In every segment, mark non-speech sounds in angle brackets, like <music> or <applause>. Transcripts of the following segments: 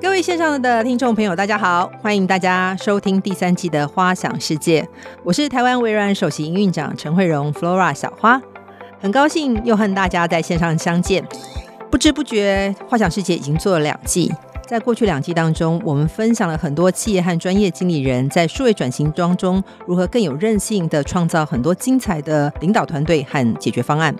各位线上的听众朋友，大家好，欢迎大家收听第三季的《花想世界》，我是台湾微软首席营运长陈慧蓉 Flora 小花，很高兴又和大家在线上相见。不知不觉，《花想世界》已经做了两季，在过去两季当中，我们分享了很多企业和专业经理人在数位转型当中如何更有韧性地创造很多精彩的领导团队和解决方案。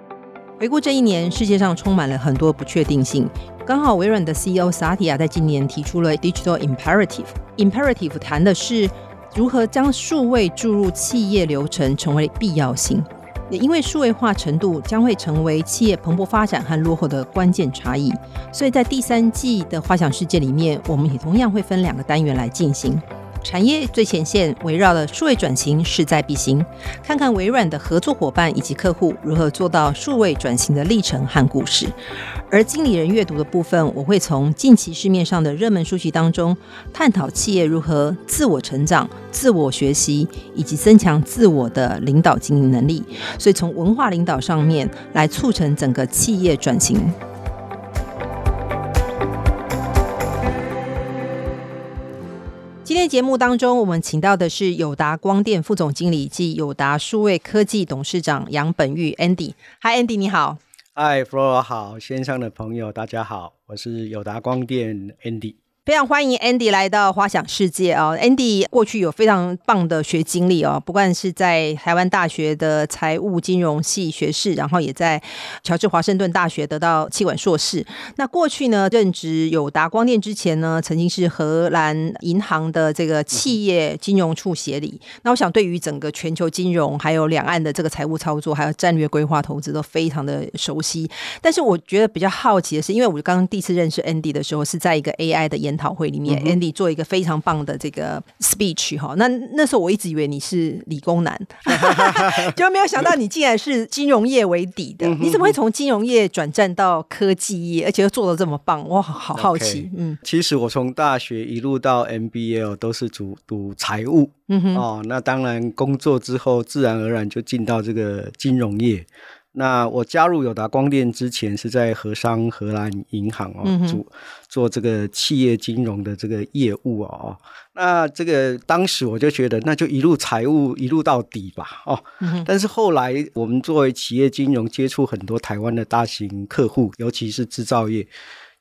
回顾这一年，世界上充满了很多不确定性。刚好微软的 CEO 萨提亚在今年提出了 Digital Imperative。Imperative 谈的是如何将数位注入企业流程成为必要性。也因为数位化程度将会成为企业蓬勃发展和落后的关键差异，所以在第三季的花想世界里面，我们也同样会分两个单元来进行。产业最前线围绕的数位转型势在必行，看看微软的合作伙伴以及客户如何做到数位转型的历程和故事。而经理人阅读的部分，我会从近期市面上的热门书籍当中，探讨企业如何自我成长、自我学习以及增强自我的领导经营能力。所以从文化领导上面来促成整个企业转型。天节目当中，我们请到的是友达光电副总经理及友达数位科技董事长杨本玉 Andy。Hi Andy，你好。Hi Flora，好，线上的朋友大家好，我是友达光电 Andy。非常欢迎 Andy 来到花想世界啊！Andy 过去有非常棒的学经历哦，不管是在台湾大学的财务金融系学士，然后也在乔治华盛顿大学得到气管硕士。那过去呢，任职友达光电之前呢，曾经是荷兰银行的这个企业金融处协理。那我想对于整个全球金融还有两岸的这个财务操作，还有战略规划投资都非常的熟悉。但是我觉得比较好奇的是，因为我刚刚第一次认识 Andy 的时候是在一个 AI 的研讨会里面，Andy 做一个非常棒的这个 speech 哈。那那时候我一直以为你是理工男，<laughs> 就没有想到你竟然是金融业为底的。你怎么会从金融业转战到科技业，而且又做的这么棒？我，好好奇。Okay. 嗯，其实我从大学一路到 MBA 都是读读财务。嗯哼，哦，那当然工作之后自然而然就进到这个金融业。那我加入友达光电之前是在荷商荷兰银行哦，做做这个企业金融的这个业务哦。那这个当时我就觉得，那就一路财务一路到底吧哦。但是后来我们作为企业金融接触很多台湾的大型客户，尤其是制造业，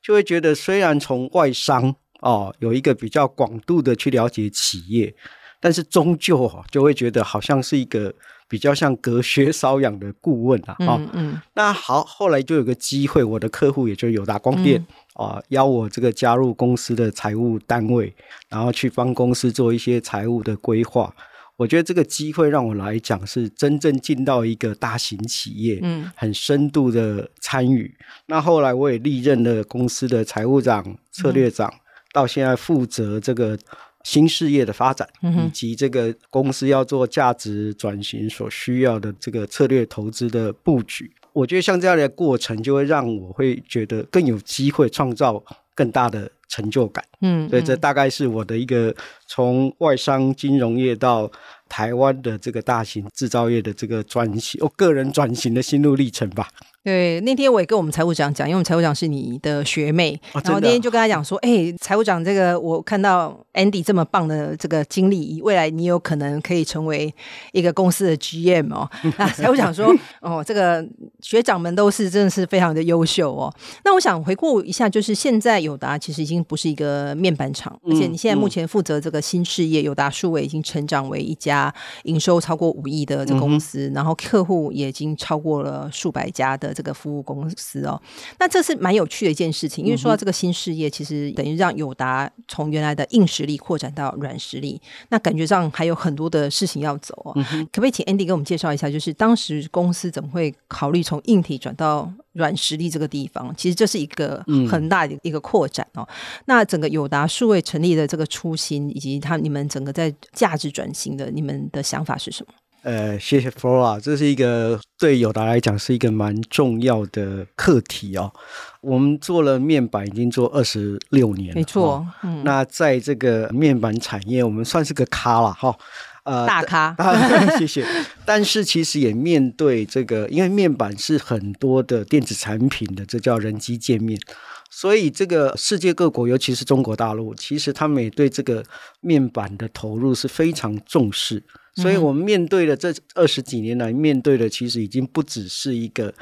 就会觉得虽然从外商哦有一个比较广度的去了解企业，但是终究哦就会觉得好像是一个。比较像隔靴搔痒的顾问啊，嗯那好，后来就有个机会，我的客户也就是友达光电啊，邀我这个加入公司的财务单位，然后去帮公司做一些财务的规划。我觉得这个机会让我来讲是真正进到一个大型企业，嗯，很深度的参与。那后来我也历任了公司的财务长、策略长，到现在负责这个。新事业的发展，以及这个公司要做价值转型所需要的这个策略投资的布局，我觉得像这样的过程，就会让我会觉得更有机会创造更大的成就感。嗯，所以这大概是我的一个从外商金融业到台湾的这个大型制造业的这个转型，我个人转型的心路历程吧。对，那天我也跟我们财务长讲，因为我们财务长是你的学妹，哦、然后那天就跟他讲说，哎，财务长，这个我看到 Andy 这么棒的这个经历，未来你有可能可以成为一个公司的 GM 哦。<laughs> 那财务长说，哦，这个学长们都是真的是非常的优秀哦。那我想回顾一下，就是现在友达其实已经不是一个面板厂，而且你现在目前负责这个新事业，友达数位已经成长为一家营收超过五亿的这个公司，然后客户也已经超过了数百家的。这个服务公司哦，那这是蛮有趣的一件事情，因为说到这个新事业，其实等于让友达从原来的硬实力扩展到软实力，那感觉上还有很多的事情要走哦。可不可以请 Andy 给我们介绍一下，就是当时公司怎么会考虑从硬体转到软实力这个地方？其实这是一个很大的一个扩展哦。那整个友达数位成立的这个初心，以及他你们整个在价值转型的，你们的想法是什么？呃，谢谢 Flora，这是一个对友达来讲是一个蛮重要的课题哦。我们做了面板已经做二十六年了，没错。嗯，那在这个面板产业，我们算是个咖了哈。呃，大咖，<laughs> 谢谢。但是其实也面对这个，因为面板是很多的电子产品的，这叫人机界面。所以这个世界各国，尤其是中国大陆，其实他们也对这个面板的投入是非常重视。所以我们面对的这二十几年来，面对的其实已经不只是一个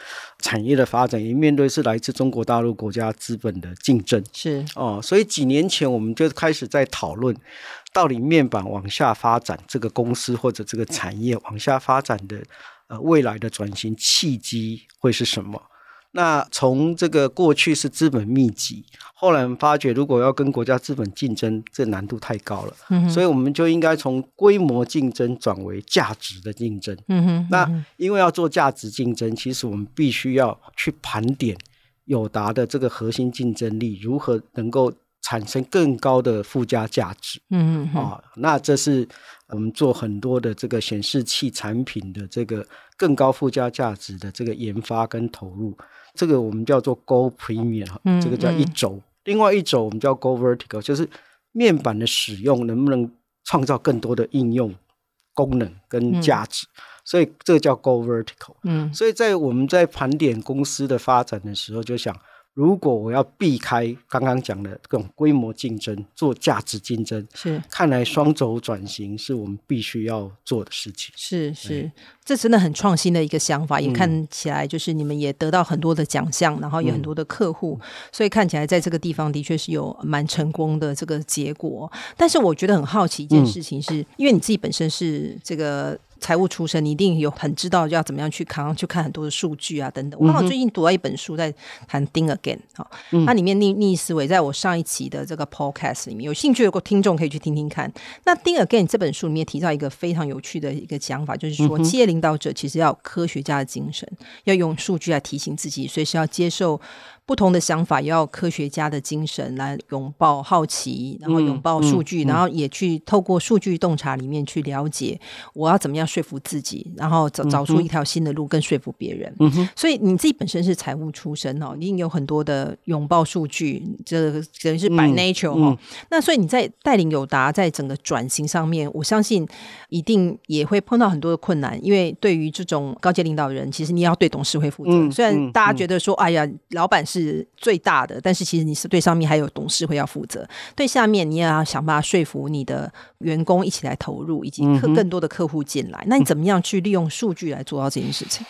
产业的发展，也面对是来自中国大陆国家资本的竞争。是哦，所以几年前我们就开始在讨论，到底面板往下发展，这个公司或者这个产业往下发展的呃未来的转型契机会是什么？那从这个过去是资本密集，后来我们发觉，如果要跟国家资本竞争，这难度太高了，嗯、所以我们就应该从规模竞争转为价值的竞争。嗯哼，那因为要做价值竞争，其实我们必须要去盘点友达的这个核心竞争力，如何能够产生更高的附加价值。嗯嗯，啊，那这是我们做很多的这个显示器产品的这个更高附加价值的这个研发跟投入。这个我们叫做 Go Premium，这个叫一轴。嗯嗯、另外一轴我们叫 Go Vertical，就是面板的使用能不能创造更多的应用功能跟价值，嗯、所以这个叫 Go Vertical。嗯，所以在我们在盘点公司的发展的时候，就想。如果我要避开刚刚讲的这种规模竞争，做价值竞争，是。看来双轴转型是我们必须要做的事情。是是，是这真的很创新的一个想法，也看起来就是你们也得到很多的奖项，嗯、然后有很多的客户，嗯、所以看起来在这个地方的确是有蛮成功的这个结果。但是我觉得很好奇一件事情是，因为你自己本身是这个。财务出身，你一定有很知道要怎么样去看，去看很多的数据啊等等。我刚好最近读到一本书，在谈 Think Again 哈、嗯，它里面逆逆思维，在我上一期的这个 Podcast 里面，有兴趣的听众可以去听听看。那 Think Again 这本书里面提到一个非常有趣的一个讲法，就是说，企业领领导者其实要科学家的精神，要用数据来提醒自己，随时要接受。不同的想法，也要科学家的精神来拥抱好奇，然后拥抱数据，嗯嗯、然后也去透过数据洞察里面去了解我要怎么样说服自己，然后找找出一条新的路，跟说服别人。嗯、哼所以你自己本身是财务出身哦，一定有很多的拥抱数据，这等于是 by nature 哦。那所以你在带领友达在整个转型上面，我相信一定也会碰到很多的困难，因为对于这种高阶领导人，其实你要对董事会负责。嗯、虽然大家觉得说，嗯、哎呀，老板是最大的，但是其实你是对上面还有董事会要负责，对下面你也要想办法说服你的员工一起来投入，以及客更多的客户进来。嗯、那你怎么样去利用数据来做到这件事情？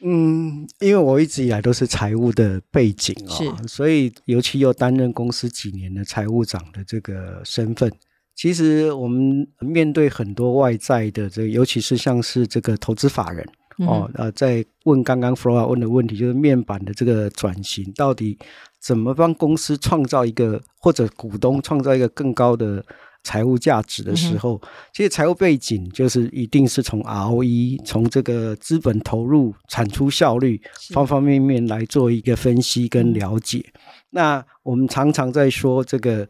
嗯，因为我一直以来都是财务的背景啊、哦，所以尤其又担任公司几年的财务长的这个身份，其实我们面对很多外在的这个，尤其是像是这个投资法人。哦，呃，在问刚刚 Flora 问的问题，就是面板的这个转型，到底怎么帮公司创造一个或者股东创造一个更高的财务价值的时候，嗯、其实财务背景就是一定是从 ROE，从这个资本投入、产出效率方方面面来做一个分析跟了解。那我们常常在说这个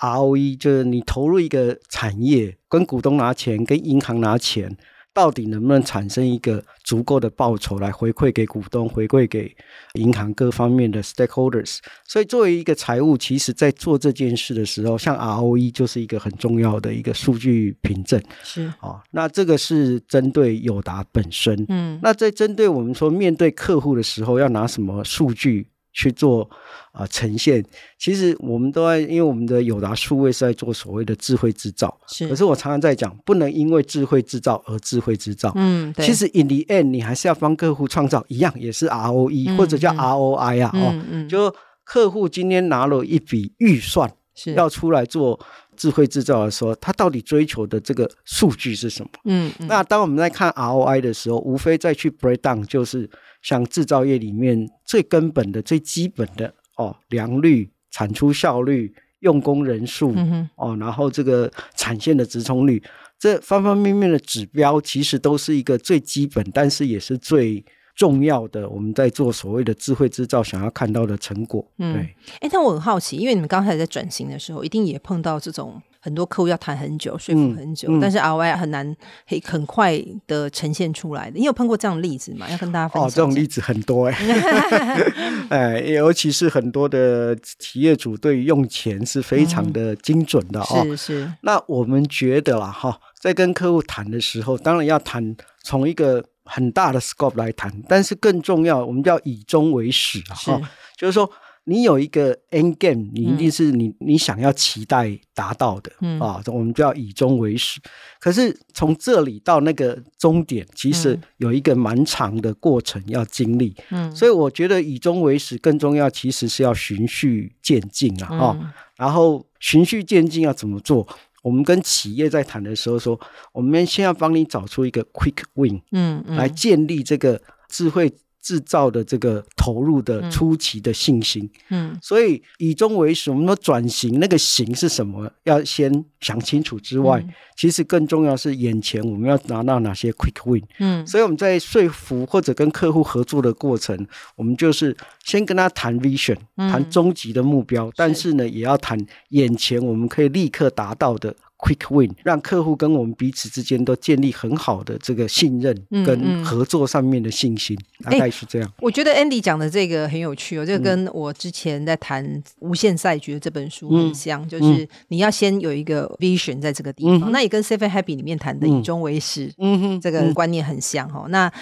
ROE，就是你投入一个产业，跟股东拿钱，跟银行拿钱。到底能不能产生一个足够的报酬来回馈给股东、回馈给银行各方面的 stakeholders？所以，作为一个财务，其实在做这件事的时候，像 ROE 就是一个很重要的一个数据凭证。是啊、哦，那这个是针对友达本身。嗯，那在针对我们说面对客户的时候，要拿什么数据？去做啊、呃、呈现，其实我们都在，因为我们的友达数位是在做所谓的智慧制造，是。可是我常常在讲，不能因为智慧制造而智慧制造。嗯，对。其实 in the end，你还是要帮客户创造一样，也是 ROE、嗯、或者叫 ROI 啊。嗯、哦，嗯。就客户今天拿了一笔预算，是要出来做智慧制造的时候，他到底追求的这个数据是什么？嗯。嗯，那当我们在看 ROI 的时候，无非再去 break down，就是。像制造业里面最根本的、最基本的哦，良率、产出效率、用工人数、嗯、哦，然后这个产线的直冲率，这方方面面的指标，其实都是一个最基本，但是也是最重要的。我们在做所谓的智慧制造，想要看到的成果。嗯、对。哎，但我很好奇，因为你们刚才在转型的时候，一定也碰到这种。很多客户要谈很久，说服很久，嗯嗯、但是 ROI 很难很很快的呈现出来的。你有碰过这样的例子吗？要跟大家分享。哦，这种例子很多哎、欸，<laughs> <laughs> 哎，尤其是很多的企业主对于用钱是非常的精准的哦。是是。那我们觉得啦哈，在跟客户谈的时候，当然要谈从一个很大的 scope 来谈，但是更重要，我们叫以终为始哈，是就是说。你有一个 end game，你一定是你、嗯、你想要期待达到的、嗯、啊，我们就要以终为始。可是从这里到那个终点，其实有一个蛮长的过程要经历。嗯，所以我觉得以终为始更重要，其实是要循序渐进啊，哈、嗯。然后循序渐进要怎么做？我们跟企业在谈的时候说，我们先要帮你找出一个 quick win，嗯，嗯，来建立这个智慧。制造的这个投入的初期的信心，嗯，所以以终为始，我们说转型那个型是什么，要先想清楚之外，嗯、其实更重要是眼前我们要拿到哪些 quick win，嗯，所以我们在说服或者跟客户合作的过程，我们就是先跟他谈 vision，谈终极的目标，嗯、但是呢，是也要谈眼前我们可以立刻达到的。Quick win，让客户跟我们彼此之间都建立很好的这个信任跟合作上面的信心，嗯嗯、大概是这样。我觉得 Andy 讲的这个很有趣哦，这个跟我之前在谈《无限赛局》的这本书很像，嗯、就是你要先有一个 vision 在这个地方，嗯、那也跟 Safe Happy 里面谈的以终为始，嗯哼，这个观念很像哈。那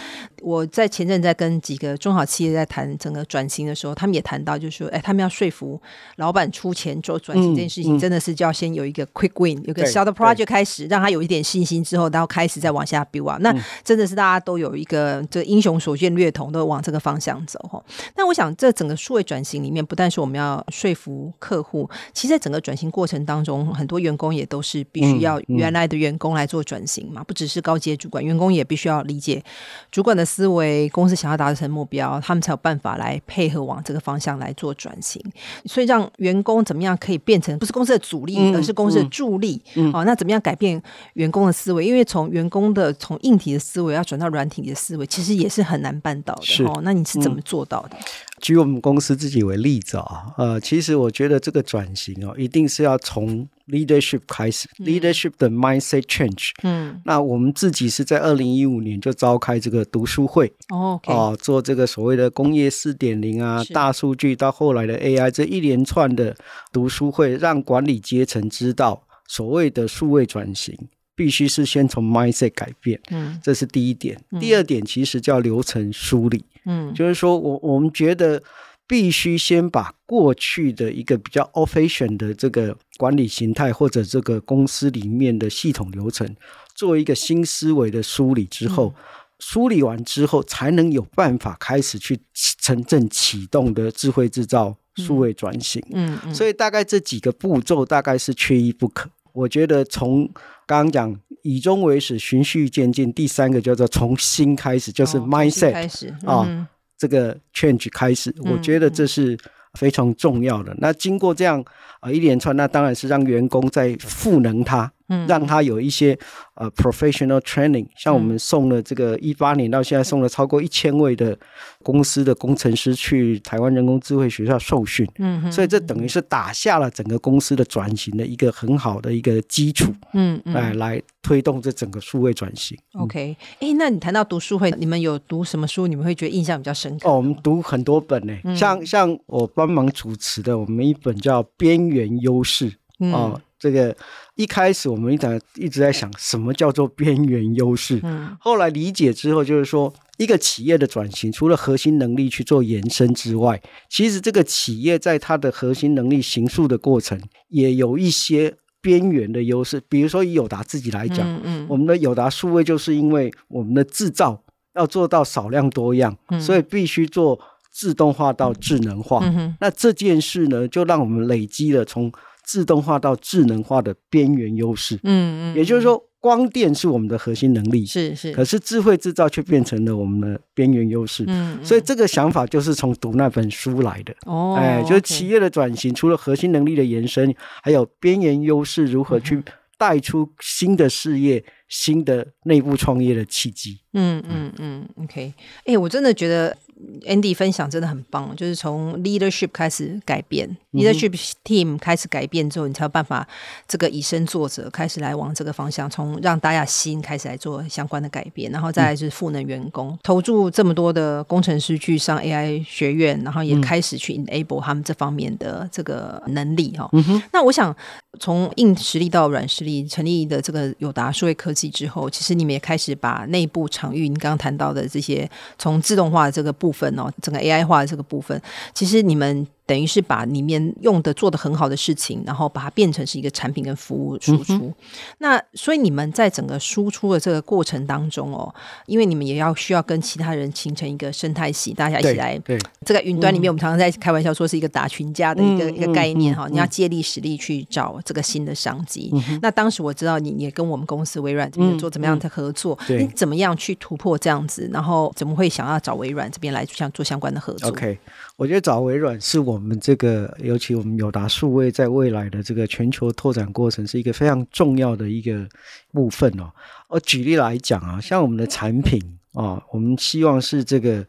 我在前阵在跟几个中小企业在谈整个转型的时候，他们也谈到，就是说，哎，他们要说服老板出钱做转型这件事情，真的是就要先有一个 quick win，有个。小的 project 开始，让他有一点信心之后，然后开始再往下 build 啊。那真的是大家都有一个这个英雄所见略同，都往这个方向走哈。那我想，这整个数位转型里面，不但是我们要说服客户，其实在整个转型过程当中，很多员工也都是必须要原来的员工来做转型嘛。不只是高阶主管，员工也必须要理解主管的思维，公司想要达成目标，他们才有办法来配合往这个方向来做转型。所以让员工怎么样可以变成不是公司的主力，而是公司的助力。哦，那怎么样改变员工的思维？因为从员工的从硬体的思维要转到软体的思维，其实也是很难办到的。是哦，那你是怎么做到的？举我们公司自己为例子啊，呃，其实我觉得这个转型哦，一定是要从 leadership 开始，嗯，leadership 的 mindset change。嗯，那我们自己是在二零一五年就召开这个读书会哦，okay，呃，做这个所谓的工业四点零啊，大数据到后来的 AI 这一连串的读书会，让管理阶层知道。所谓的数位转型，必须是先从 mindset 改变，嗯，这是第一点。嗯、第二点其实叫流程梳理，嗯，就是说我我们觉得必须先把过去的一个比较 old fashioned 的这个管理形态，或者这个公司里面的系统流程，做一个新思维的梳理之后，嗯、梳理完之后，才能有办法开始去真正启动的智慧制造数位转型。嗯，嗯嗯，所以大概这几个步骤大概是缺一不可。我觉得从刚刚讲以终为始，循序渐进，第三个叫做从心开始，就是 mindset 开始啊，这个 change 开始，我觉得这是非常重要的。那经过这样啊一连串，那当然是让员工在赋能他。嗯，让他有一些呃 professional training，像我们送了这个一八年到现在送了超过一千位的公司的工程师去台湾人工智慧学校受训，嗯哼，所以这等于是打下了整个公司的转型的一个很好的一个基础，嗯，来来推动这整个数位转型。OK，哎，那你谈到读书会，你们有读什么书？你们会觉得印象比较深刻？哦，我们读很多本呢，像像我帮忙主持的，我们一本叫《边缘优势》哦。这个一开始我们一直一直在想，什么叫做边缘优势？嗯，后来理解之后，就是说，一个企业的转型，除了核心能力去做延伸之外，其实这个企业在它的核心能力行塑的过程，也有一些边缘的优势。比如说以友达自己来讲，嗯，嗯，我们的友达数位就是因为我们的制造要做到少量多样，嗯，所以必须做自动化到智能化。嗯，那这件事呢，就让我们累积了从自动化到智能化的边缘优势，嗯嗯，也就是说，光电是我们的核心能力，是是，可是智慧制造却变成了我们的边缘优势，嗯，所以这个想法就是从读那本书来的，哦，哎，就是企业的转型，除了核心能力的延伸，还有边缘优势如何去带出新的事业、新的内部创业的契机，嗯嗯嗯，OK，哎，我真的觉得。Andy 分享真的很棒，就是从 leadership 开始改变、嗯、，leadership team 开始改变之后，你才有办法这个以身作则，开始来往这个方向，从让大家心开始来做相关的改变，然后再来就是赋能员工，嗯、投注这么多的工程师去上 AI 学院，然后也开始去 enable 他们这方面的这个能力哈。那我想从硬实力到软实力，成立的这个友达数位科技之后，其实你们也开始把内部场域，你刚刚谈到的这些从自动化的这个部部分哦，整个 AI 化的这个部分，其实你们等于是把里面用的做的很好的事情，然后把它变成是一个产品跟服务输出。嗯、那所以你们在整个输出的这个过程当中哦，因为你们也要需要跟其他人形成一个生态系，大家一起来。对，这个云端里面，我们常常在开玩笑说是一个打群架的一个、嗯、一个概念哈。你要借力使力去找这个新的商机、嗯。那当时我知道你也跟我们公司微软这边做怎么样的合作，嗯、你怎么样去突破这样子，然后怎么会想要找微软这边来像做相关的合作？OK，我觉得找微软是我。我们这个，尤其我们友达数位在未来的这个全球拓展过程，是一个非常重要的一个部分哦。我举例来讲啊，像我们的产品啊，我们希望是这个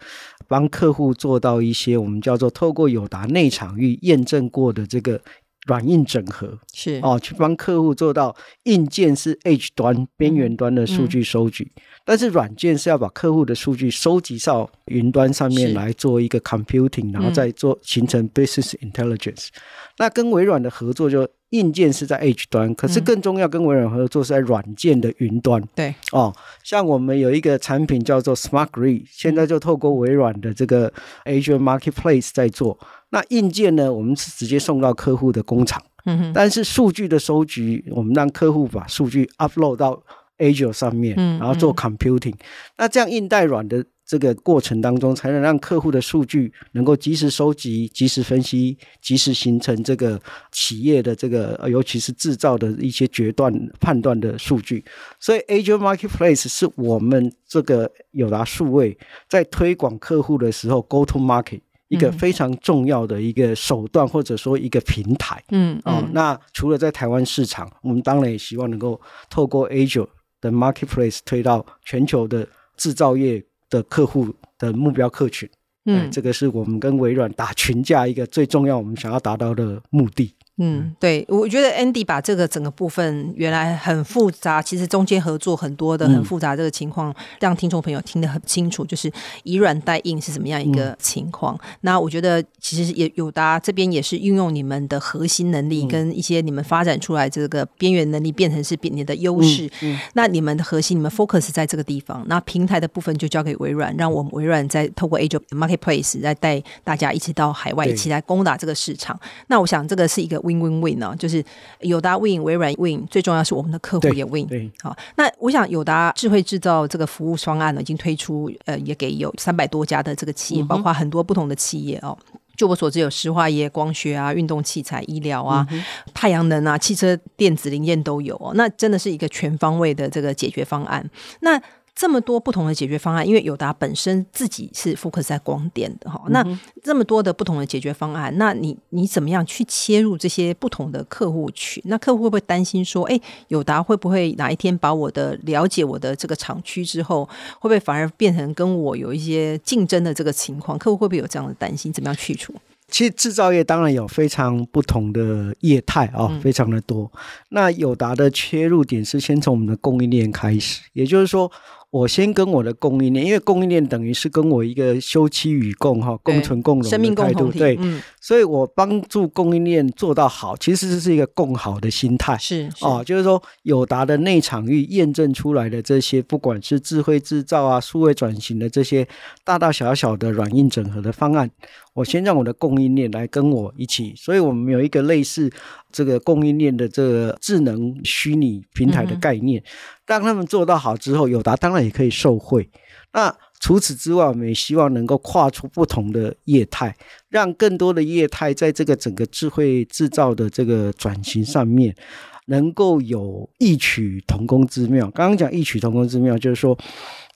帮客户做到一些我们叫做透过友达内场域验证过的这个。软硬整合是哦，去帮客户做到硬件是 Edge 端边缘端的数据收集，但是软件是要把客户的数据收集到云端上面来做一个 computing，然后再做形成 business intelligence。嗯、那跟微软的合作就硬件是在 Edge 端，可是更重要跟微软合作是在软件的云端。对哦，像我们有一个产品叫做 Smart Grid，现在就透过微软的这个 Azure Marketplace 在做。那硬件呢，我们是直接送到客户的工厂，嗯，但是数据的收集，我们让客户把数据 upload 到 Azure 上面，然后做 computing。那这样硬带软的这个过程当中，才能让客户的数据能够及时收集、及时分析、及时形成这个企业的这个，尤其是制造的一些决断判断的数据。所以 Azure Marketplace 是我们这个友达数位在推广客户的时候 Go to Market。一个非常重要的一个手段，或者说一个平台。嗯，哦，那除了在台湾市场，我们当然也希望能够透过 Azure 的 Marketplace 推到全球的制造业的客户的目标客群。嗯，这个是我们跟微软打群架一个最重要，我们想要达到的目的。嗯，对，我觉得 Andy 把这个整个部分原来很复杂，其实中间合作很多的很复杂这个情况，嗯、让听众朋友听得很清楚，就是以软带硬是怎么样一个情况。嗯、那我觉得其实也友达这边也是运用你们的核心能力跟一些你们发展出来这个边缘能力，变成是你的优势。那你们的核心，你们 focus 在这个地方，那平台的部分就交给微软，让我们微软再透过 Azure Marketplace 再带大家一起到海外，一起来攻打这个市场。那我想这个是一个。Win Win Win 呢，就是友达 Win，微软 Win，最重要是我们的客户也 Win。对，好，那我想友达智慧制造这个服务方案呢，已经推出，呃，也给有三百多家的这个企业，嗯，包括很多不同的企业哦。就我所知，有石化业、光学啊、运动器材、医疗啊、嗯、太阳能啊、汽车电子零件都有哦。那真的是一个全方位的这个解决方案。那这么多不同的解决方案，因为友达本身自己是 focus 在光电的哈，那这么多的不同的解决方案，那你你怎么样去切入这些不同的客户群？那客户会不会担心说，哎，友达会不会哪一天把我的了解我的这个厂区之后，会不会反而变成跟我有一些竞争的这个情况？客户会不会有这样的担心？怎么样去除？其实制造业当然有非常不同的业态啊、哦，非常的多。嗯、那友达的切入点是先从我们的供应链开始，也就是说。我先跟我的供应链，因为供应链等于是跟我一个休戚与共哈，共存共荣的态度，对，嗯、所以我帮助供应链做到好，其实这是一个共好的心态，是，是哦，就是说友达的内场域验证出来的这些，不管是智慧制造啊、数位转型的这些大大小小的软硬整合的方案。我先让我的供应链来跟我一起，所以我们有一个类似这个供应链的这个智能虚拟平台的概念，让他们做到好之后，友达当然也可以受惠。那除此之外，我们也希望能够跨出不同的业态，让更多的业态在这个整个智慧制造的这个转型上面，能够有异曲同工之妙。刚刚讲异曲同工之妙，就是说。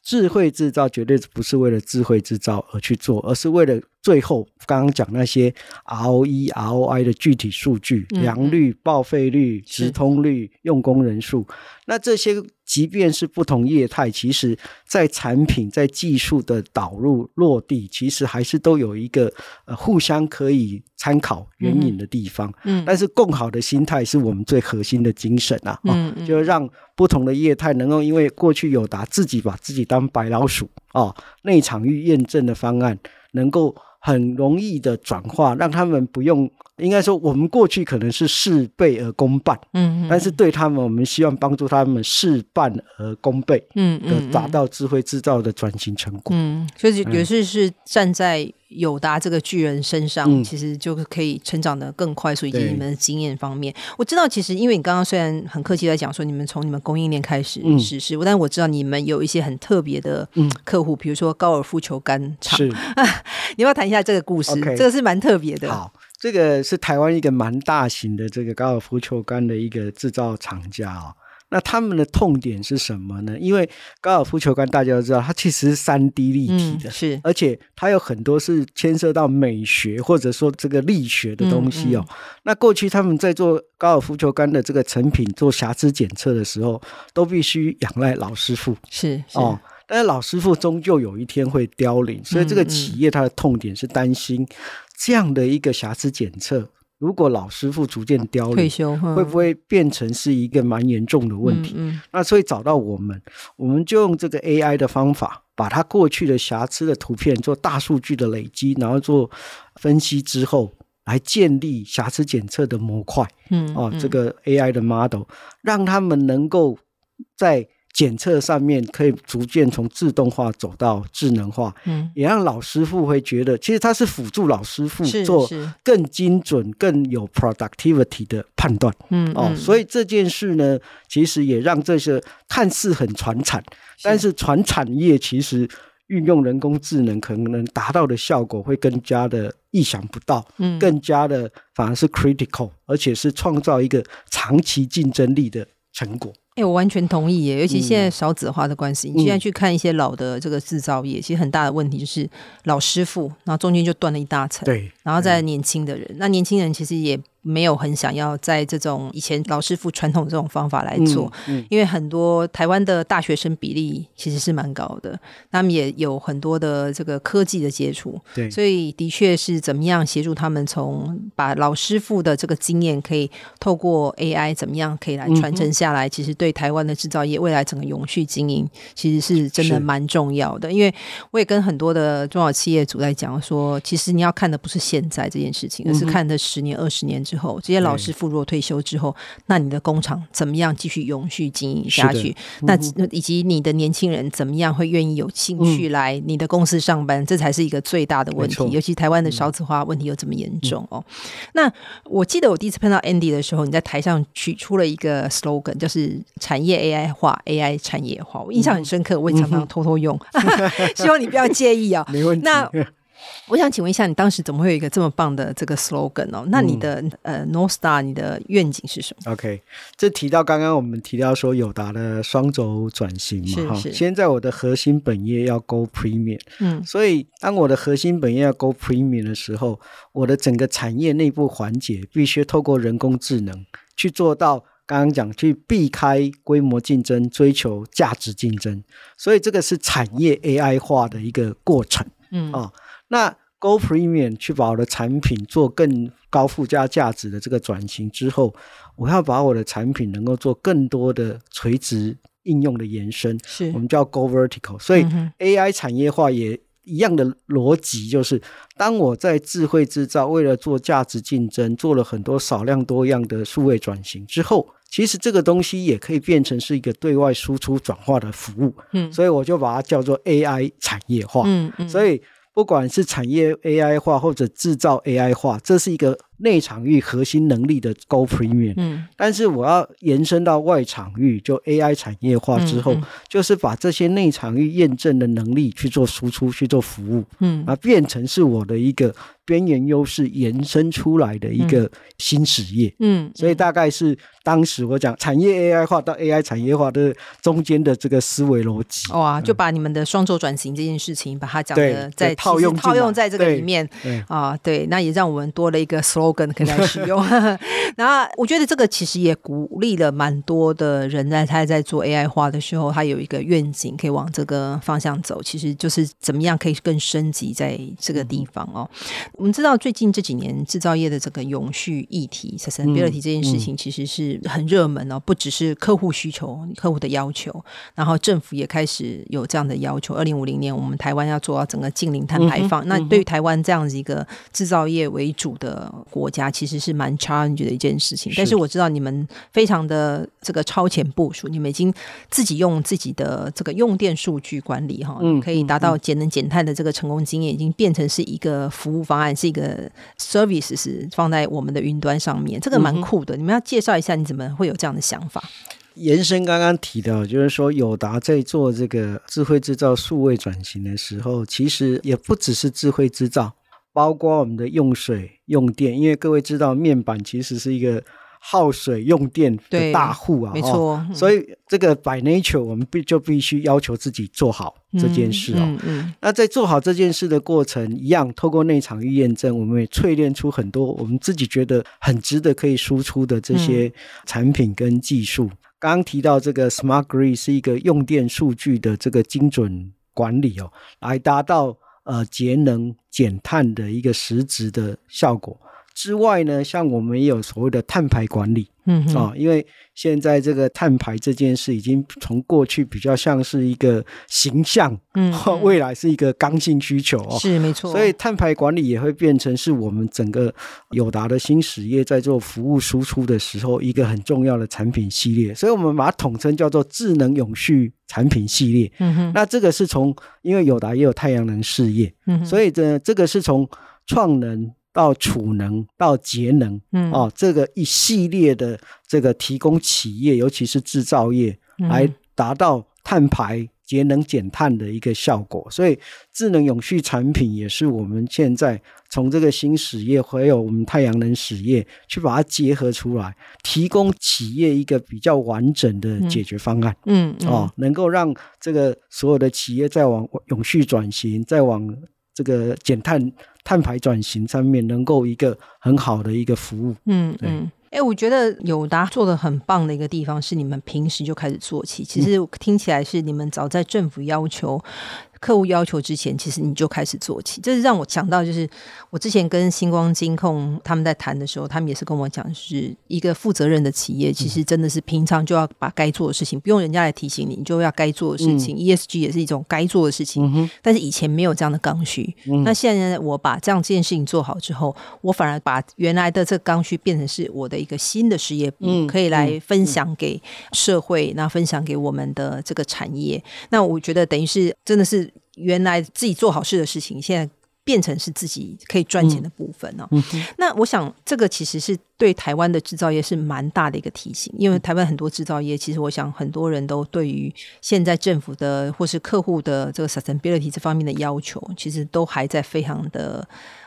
智慧制造绝对不是为了智慧制造而去做，而是为了最后刚刚讲那些 ROE、ROI 的具体数据，良率、报废率、直通率、用工人数。那这些即便是不同业态，其实在产品、在技术的导入落地，其实还是都有一个呃互相可以参考援引的地方。嗯，但是共好的心态是我们最核心的精神啊！嗯，就让不同的业态能够因为过去友达自己把自己当白老鼠啊，内场域验证的方案能够很容易的转化，让他们不用应该说，我们过去可能是事倍而功半，嗯，但是对他们，我们希望帮助他们事半而功倍，嗯嗯，达到智慧制造的转型成果，嗯，所以也是是站在友达这个巨人身上，嗯、其实就可以成长的更快速，以及你们的经验方面，我知道，其实因为你刚刚虽然很客气在讲说你们从你们供应链开始实施，嗯、但我知道你们有一些很特别的客户，比如说高尔夫球杆厂，是，<laughs> 你要不要谈一下这个故事？这个是蛮特别的。好。这个是台湾一个蛮大型的这个高尔夫球杆的一个制造厂家哦。那他们的痛点是什么呢？因为高尔夫球杆大家都知道，它其实是三 D 立体的，嗯、是，而且它有很多是牵涉到美学或者说这个力学的东西哦。嗯嗯、那过去他们在做高尔夫球杆的这个成品做瑕疵检测的时候，都必须仰赖老师傅，是，是哦。但是老师傅终究有一天会凋零，所以这个企业它的痛点是担心这样的一个瑕疵检测，如果老师傅逐渐凋零，退休会不会变成是一个蛮严重的问题？嗯嗯、那所以找到我们，我们就用这个 AI 的方法，把它过去的瑕疵的图片做大数据的累积，然后做分析之后，来建立瑕疵检测的模块。嗯，哦，这个 AI 的 model，让他们能够在检测上面可以逐渐从自动化走到智能化，嗯，也让老师傅会觉得，其实他是辅助老师傅做更精准、更有 productivity 的判断，嗯，哦，所以这件事呢，其实也让这些看似很传产，但是传产业其实运用人工智能可能达到的效果会更加的意想不到，嗯，更加的反而是 critical，而且是创造一个长期竞争力的成果。哎、欸，我完全同意耶，尤其现在少子化的关系，嗯、你现在去看一些老的这个制造业，嗯、其实很大的问题就是老师傅，然后中间就断了一大层，对，然后再年轻的人，嗯、那年轻人其实也。没有很想要在这种以前老师傅传统这种方法来做，嗯嗯、因为很多台湾的大学生比例其实是蛮高的，他们也有很多的这个科技的接触，对，所以的确是怎么样协助他们从把老师傅的这个经验可以透过 AI 怎么样可以来传承下来，嗯、其实对台湾的制造业未来整个永续经营其实是真的蛮重要的。因为我也跟很多的中小企业主在讲说，其实你要看的不是现在这件事情，而是看的十年、二十年之后，这些老师傅如果退休之后，那你的工厂怎么样继续永续经营下去？嗯、那以及你的年轻人怎么样会愿意有兴趣来你的公司上班？嗯、这才是一个最大的问题。尤其台湾的少子化问题又这么严重哦。嗯、那我记得我第一次碰到 Andy 的时候，你在台上取出了一个 slogan，就是产业 AI 化，AI 产业化，我印象很深刻，我也常常偷偷用，嗯、<laughs> <laughs> 希望你不要介意啊、哦。没问题。那我想请问一下，你当时怎么会有一个这么棒的这个 slogan 哦？那你的、嗯、呃 North Star，你的愿景是什么？OK，这提到刚刚我们提到说友达的双轴转型嘛，哈，现在我的核心本业要 Go Premium，嗯，所以当我的核心本业要 Go Premium 的时候，我的整个产业内部环节必须透过人工智能去做到刚刚讲去避开规模竞争，追求价值竞争，所以这个是产业 AI 化的一个过程，嗯啊。哦那 Go Premium 去把我的产品做更高附加价值的这个转型之后，我要把我的产品能够做更多的垂直应用的延伸，是我们叫 Go Vertical。所以 AI 产业化也一样的逻辑，就是当我在智慧制造为了做价值竞争，做了很多少量多样的数位转型之后，其实这个东西也可以变成是一个对外输出转化的服务。嗯，所以我就把它叫做 AI 产业化。嗯嗯，所以。不管是产业 AI 化或者制造 AI 化，这是一个内场域核心能力的 Go Premium。嗯，但是我要延伸到外场域，就 AI 产业化之后，嗯嗯、就是把这些内场域验证的能力去做输出，去做服务。嗯，啊，变成是我的一个。边缘优势延伸出来的一个新实业，嗯，嗯，所以大概是当时我讲产业 AI 化到 AI 产业化的中间的这个思维逻辑。哇，就把你们的双轴转型这件事情，把它讲的在套用套用在这个里面啊，对，那也让我们多了一个 slogan 可以来使用。<laughs> 然后我觉得这个其实也鼓励了蛮多的人在他在做 AI 化的时候，他有一个愿景可以往这个方向走，其实就是怎么样可以更升级在这个地方哦。我们知道最近这几年制造业的这个永续议题 （sustainability） 这件事情其实是很热门哦，不只是客户需求、客户的要求，然后政府也开始有这样的要求。二零五零年，我们台湾要做到整个净零碳排放。嗯、那对于台湾这样子一个制造业为主的国家，其实是蛮 challenge 的一件事情。是，但是我知道你们非常的这个超前部署，你们已经自己用自己的这个用电数据管理哈，可以达到节能减碳的这个成功经验，已经变成是一个服务方案。是一个 service 是放在我们的云端上面，这个蛮酷的。嗯、你们要介绍一下，你怎么会有这样的想法？延伸刚刚提到，就是说友达在做这个智慧制造、数位转型的时候，其实也不只是智慧制造，包括我们的用水、用电。因为各位知道，面板其实是一个。耗水用电的大户啊，没错，所以这个 by nature 我们必就必须要求自己做好这件事哦。嗯，嗯嗯，那在做好这件事的过程，一样透过内场预验证，我们也淬炼出很多我们自己觉得很值得可以输出的这些产品跟技术。刚刚、嗯、提到这个 Smart Grid 是一个用电数据的这个精准管理哦，来达到呃节能减碳的一个实质的效果。之外呢，像我们也有所谓的碳排管理，嗯啊、哦，因为现在这个碳排这件事已经从过去比较像是一个形象，嗯哼，<laughs> 未来是一个刚性需求哦，是没错。所以碳排管理也会变成是我们整个友达的新实业在做服务输出的时候一个很重要的产品系列，所以我们把它统称叫做智能永续产品系列。嗯哼，那这个是从因为友达也有太阳能事业，嗯，所以这这个是从创能。到储能到节能，嗯，哦，这个一系列的这个提供企业，尤其是制造业，来达到碳排节能减碳的一个效果。所以，智能永续产品也是我们现在从这个新实业，还有我们太阳能实业，去把它结合出来，提供企业一个比较完整的解决方案。嗯，嗯哦，能够让这个所有的企业在往永续转型，在往这个减碳。碳排转型上面能够一个很好的一个服务，嗯嗯，哎、欸，我觉得友达做的很棒的一个地方是你们平时就开始做起，其实听起来是你们早在政府要求。客户要求之前，其实你就开始做起，这是让我想到，就是我之前跟星光金控他们在谈的时候，他们也是跟我讲，是一个负责任的企业，其实真的是平常就要把该做的事情，不用人家来提醒你，你就要该做的事情。ESG 也是一种该做的事情，但是以前没有这样的刚需。那现在我把这样这件事情做好之后，我反而把原来的这个刚需变成是我的一个新的事业部，可以来分享给社会，那分享给我们的这个产业。那我觉得等于是真的是。原来自己做好事的事情，现在变成是自己可以赚钱的部分哦。嗯嗯、那我想，这个其实是对台湾的制造业是蛮大的一个提醒，因为台湾很多制造业，其实我想很多人都对于现在政府的或是客户的这个 sustainability 这方面的要求，其实都还在非常的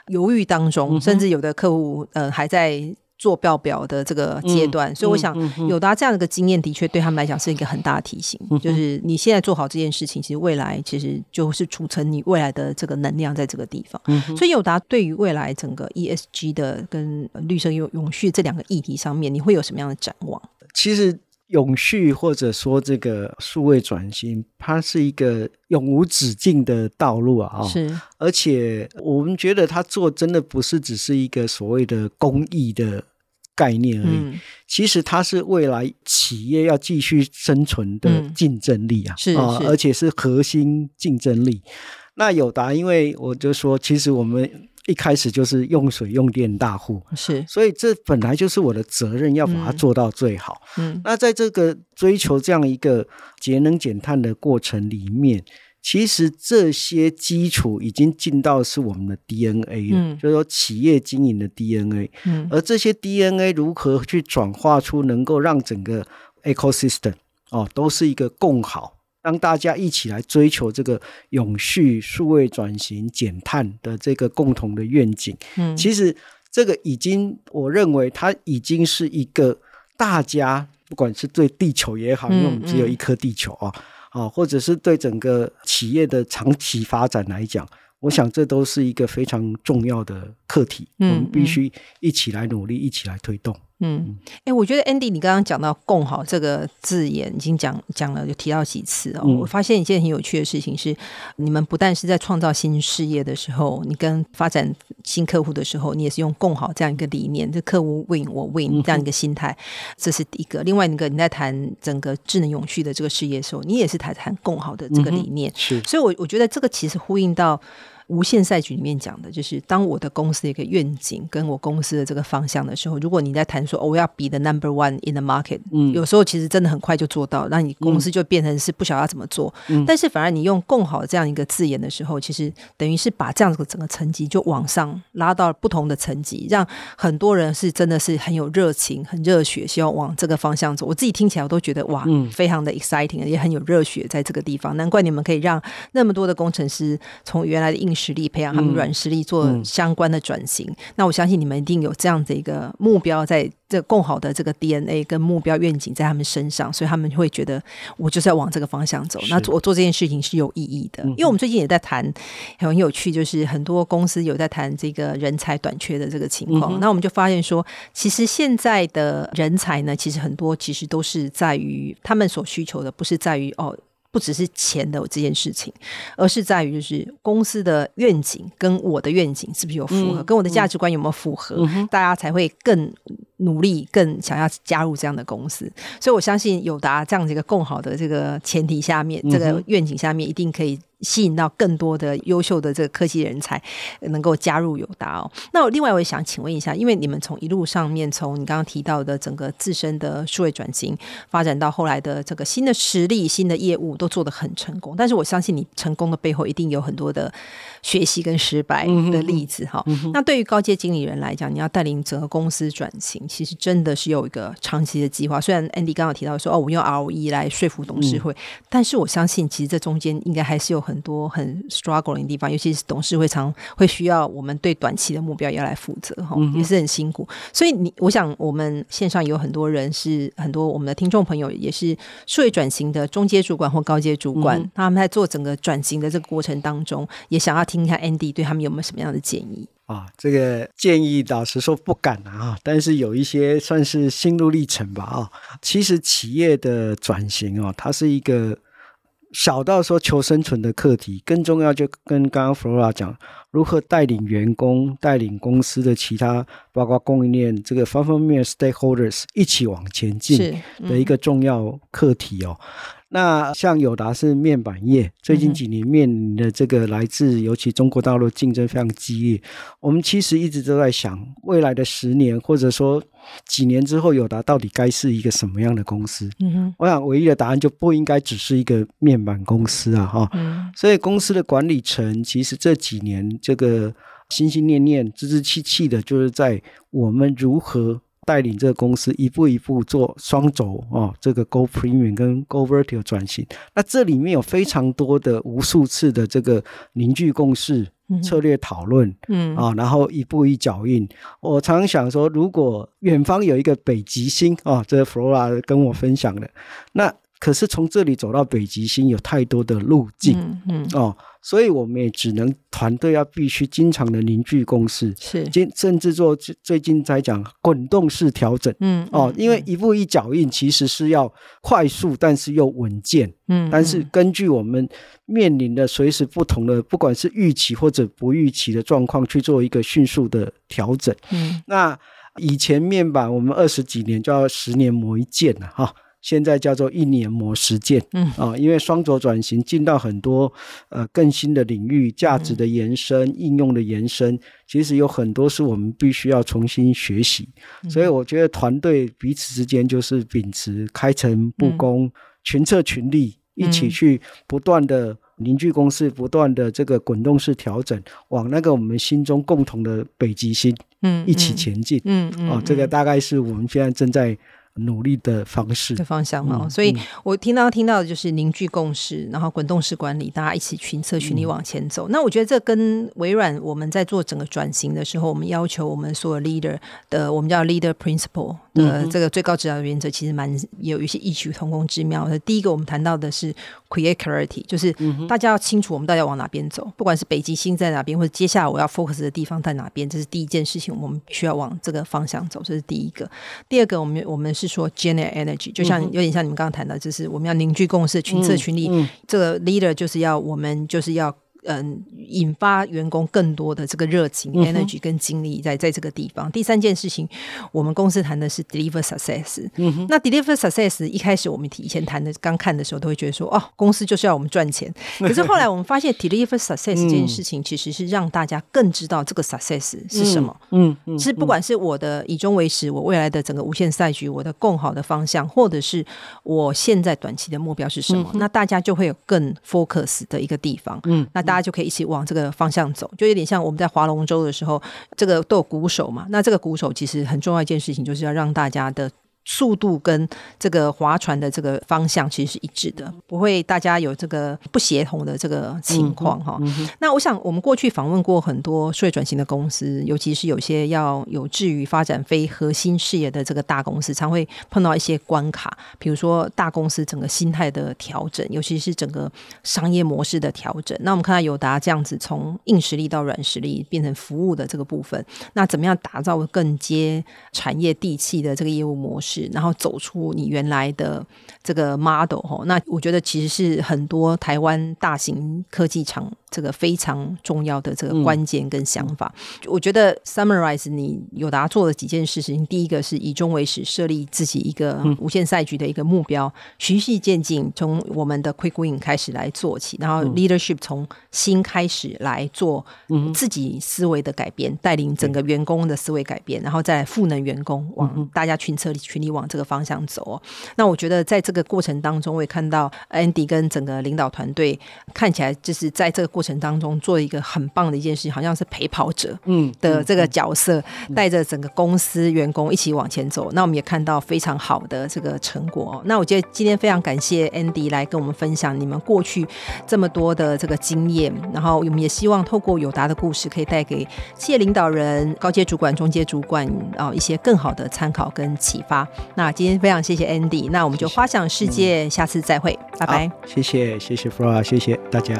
犹豫当中，甚至有的客户呃还在。做报表的这个阶段，嗯、所以我想友达这样的一个经验，的确对他们来讲是一个很大的提醒。嗯、就是你现在做好这件事情，其实未来其实就是储存你未来的这个能量在这个地方。嗯、所以友达对于未来整个 ESG 的跟绿色永永续这两个议题上面，你会有什么样的展望？其实。永续或者说这个数位转型，它是一个永无止境的道路啊！是，而且我们觉得它做真的不是只是一个所谓的公益的概念而已，嗯、其实它是未来企业要继续生存的竞争力啊！是，是，而且是核心竞争力。那友达，因为我就说，其实我们。一开始就是用水用电大户，是，所以这本来就是我的责任，要把它做到最好。嗯，嗯，那在这个追求这样一个节能减碳的过程里面，其实这些基础已经进到是我们的 DNA 了，嗯，就是说企业经营的 DNA。嗯，而这些 DNA 如何去转化出能够让整个 ecosystem 哦，都是一个共好。让大家一起来追求这个永续、数位转型、减碳的这个共同的愿景。嗯，其实这个已经，我认为它已经是一个大家，不管是对地球也好，因为我们只有一颗地球啊，啊，或者是对整个企业的长期发展来讲，我想这都是一个非常重要的课题。我们必须一起来努力，一起来推动。嗯，哎、欸，我觉得 Andy，你刚刚讲到“共好”这个字眼，已经讲讲了，就提到几次哦。嗯、我发现一件很有趣的事情是，你们不但是在创造新事业的时候，你跟发展新客户的时候，你也是用“共好”这样一个理念，这客户 win 我 win 这样一个心态，嗯、这是第一个。另外一个，你在谈整个智能永续的这个事业的时候，你也是谈谈“共好”的这个理念。嗯、是，所以我我觉得这个其实呼应到。无限赛局里面讲的就是，当我的公司的一个愿景跟我公司的这个方向的时候，如果你在谈说，哦，我要 be the number one in the market，嗯，有时候其实真的很快就做到，那你公司就变成是不晓得要怎么做。嗯，但是反而你用“共好”这样一个字眼的时候，其实等于是把这样子的整个层级就往上拉到不同的层级，让很多人是真的是很有热情、很热血，希望往这个方向走。我自己听起来我都觉得哇，嗯，非常的 exciting，也很有热血在这个地方。难怪你们可以让那么多的工程师从原来的硬实力培养他们软实力做相关的转型，那我相信你们一定有这样的一个目标在。这更好的这个 DNA 跟目标愿景在他们身上，所以他们会觉得我就是要往这个方向走。那我做这件事情是有意义的，因为我们最近也在谈，很有趣，就是很多公司有在谈这个人才短缺的这个情况。嗯、那我们就发现说，其实现在的人才呢，其实很多其实都是在于他们所需求的，不是在于哦。不只是钱的这件事情，而是在于就是公司的愿景跟我的愿景是不是有符合，嗯、跟我的价值观有没有符合，嗯、大家才会更努力，更想要加入这样的公司。所以我相信有达这样子一个更好的这个前提下面，这个愿景下面一定可以。吸引到更多的优秀的这个科技人才能够加入友达哦。那我另外我也想请问一下，因为你们从一路上面从你刚刚提到的整个自身的数位转型发展到后来的这个新的实力、新的业务都做得很成功，但是我相信你成功的背后一定有很多的学习跟失败的例子哈。嗯嗯、那对于高阶经理人来讲，你要带领整个公司转型，其实真的是有一个长期的计划。虽然 Andy 刚刚提到说哦，我用 ROE 来说服董事会，嗯、但是我相信其实这中间应该还是有。很多很 struggling 的地方，尤其是董事会常会需要我们对短期的目标要来负责哈，也是很辛苦。所以你，我想我们线上有很多人是很多我们的听众朋友，也是数位转型的中阶主管或高阶主管，嗯、他们在做整个转型的这个过程当中，也想要听一下 Andy 对他们有没有什么样的建议啊？这个建议老实说不敢啊，但是有一些算是心路历程吧啊。其实企业的转型哦，它是一个。小到说求生存的课题，更重要就跟刚刚 Flora 讲，如何带领员工、带领公司的其他，包括供应链这个方方面面 stakeholders 一起往前进的一个重要课题哦。那像友达是面板业，最近几年面临的这个来自尤其中国大陆竞争非常激烈。我们其实一直都在想，未来的十年或者说几年之后，友达到底该是一个什么样的公司？嗯哼，我想唯一的答案就不应该只是一个面板公司啊，哈。嗯。所以公司的管理层其实这几年这个心心念念、支支气气的，就是在我们如何。带领这个公司一步一步做双轴哦，这个 Go Premium 跟 Go Vertical 转型。那这里面有非常多的无数次的这个凝聚共识、策略讨论，嗯啊，然后一步一脚印。我常常想说，如果远方有一个北极星啊，这是 Flora 跟我分享的，那可是从这里走到北极星有太多的路径，嗯嗯哦。所以我们也只能团队要必须经常的凝聚共识，是，甚至做最近在讲滚动式调整，嗯，哦，因为一步一脚印其实是要快速，但是又稳健，嗯，但是根据我们面临的随时不同的，不管是预期或者不预期的状况，去做一个迅速的调整，嗯，那以前面板我们二十几年就要十年磨一剑了哈。现在叫做一年磨十剑，嗯。啊，因为双轴转型进到很多呃更新的领域，价值的延伸、嗯、应用的延伸，其实有很多是我们必须要重新学习。嗯、所以我觉得团队彼此之间就是秉持开诚布公、嗯、群策群力，一起去不断的凝聚共识，不断的这个滚动式调整，往那个我们心中共同的北极星，嗯，一起前进，嗯嗯，啊，这个大概是我们现在正在。努力的方式的方向哦，嗯、所以我听到听到的就是凝聚共识，然后滚动式管理，大家一起群策群力往前走。嗯、那我觉得这跟微软我们在做整个转型的时候，我们要求我们所有 leader 的，我们叫 leader principle。的这个最高指导原则，其实蛮有一些异曲同工之妙的。第一个，我们谈到的是 create clarity，就是大家要清楚我们到底要往哪边走，不管是北极星在哪边，或者接下来我要 focus 的地方在哪边，这是第一件事情，我们需要往这个方向走，这是第一个。第二个，我们我们是说 generate energy，就像有点像你们刚刚谈到，就是我们要凝聚共识，群策群力，这个 leader 就是要我们就是要。嗯，引发员工更多的这个热情、嗯、energy 跟精力在在这个地方。第三件事情，我们公司谈的是 deliver success。嗯哼，那 deliver success 一开始我们以前谈的刚看的时候都会觉得说，哦，公司就是要我们赚钱。<laughs> 可是后来我们发现 deliver success 这件事情其实是让大家更知道这个 success 是什么。嗯嗯，是不管是我的以终为始，我未来的整个无限赛局，我的更好的方向，或者是我现在短期的目标是什么，嗯、那大家就会有更 focus 的一个地方。嗯，那大。他就可以一起往这个方向走，就有点像我们在划龙舟的时候，这个都有鼓手嘛。那这个鼓手其实很重要一件事情，就是要让大家的。速度跟这个划船的这个方向其实是一致的，不会大家有这个不协同的这个情况哈。嗯嗯、那我想，我们过去访问过很多税转型的公司，尤其是有些要有志于发展非核心事业的这个大公司，常会碰到一些关卡，比如说大公司整个心态的调整，尤其是整个商业模式的调整。那我们看到友达这样子从硬实力到软实力变成服务的这个部分，那怎么样打造更接产业地气的这个业务模式？然后走出你原来的这个 model 哈，那我觉得其实是很多台湾大型科技厂这个非常重要的这个关键跟想法。嗯、我觉得 summarize 你有达做的几件事情，第一个是以终为始，设立自己一个无限赛局的一个目标，循序渐进，从我们的 quick win 开始来做起，然后 leadership 从新开始来做自己思维的改变，带领整个员工的思维改变，然后再赋能员工，往大家群策群力往这个方向走。那我觉得在这个过程当中，我也看到 Andy 跟整个领导团队看起来就是在这个过程当中做一个很棒的一件事情，好像是陪跑者嗯的这个角色，带着整个公司员工一起往前走。那我们也看到非常好的这个成果。那我觉得今天非常感谢 Andy 来跟我们分享你们过去这么多的这个经验，然后我们也希望透过友达的故事，可以带给企业领导人、高阶主管、中阶主管啊一些更好的参考跟启发。那今天非常谢谢 Andy，那我们就花想世界，下次再会，拜拜。谢谢，谢谢 Flora，谢谢大家。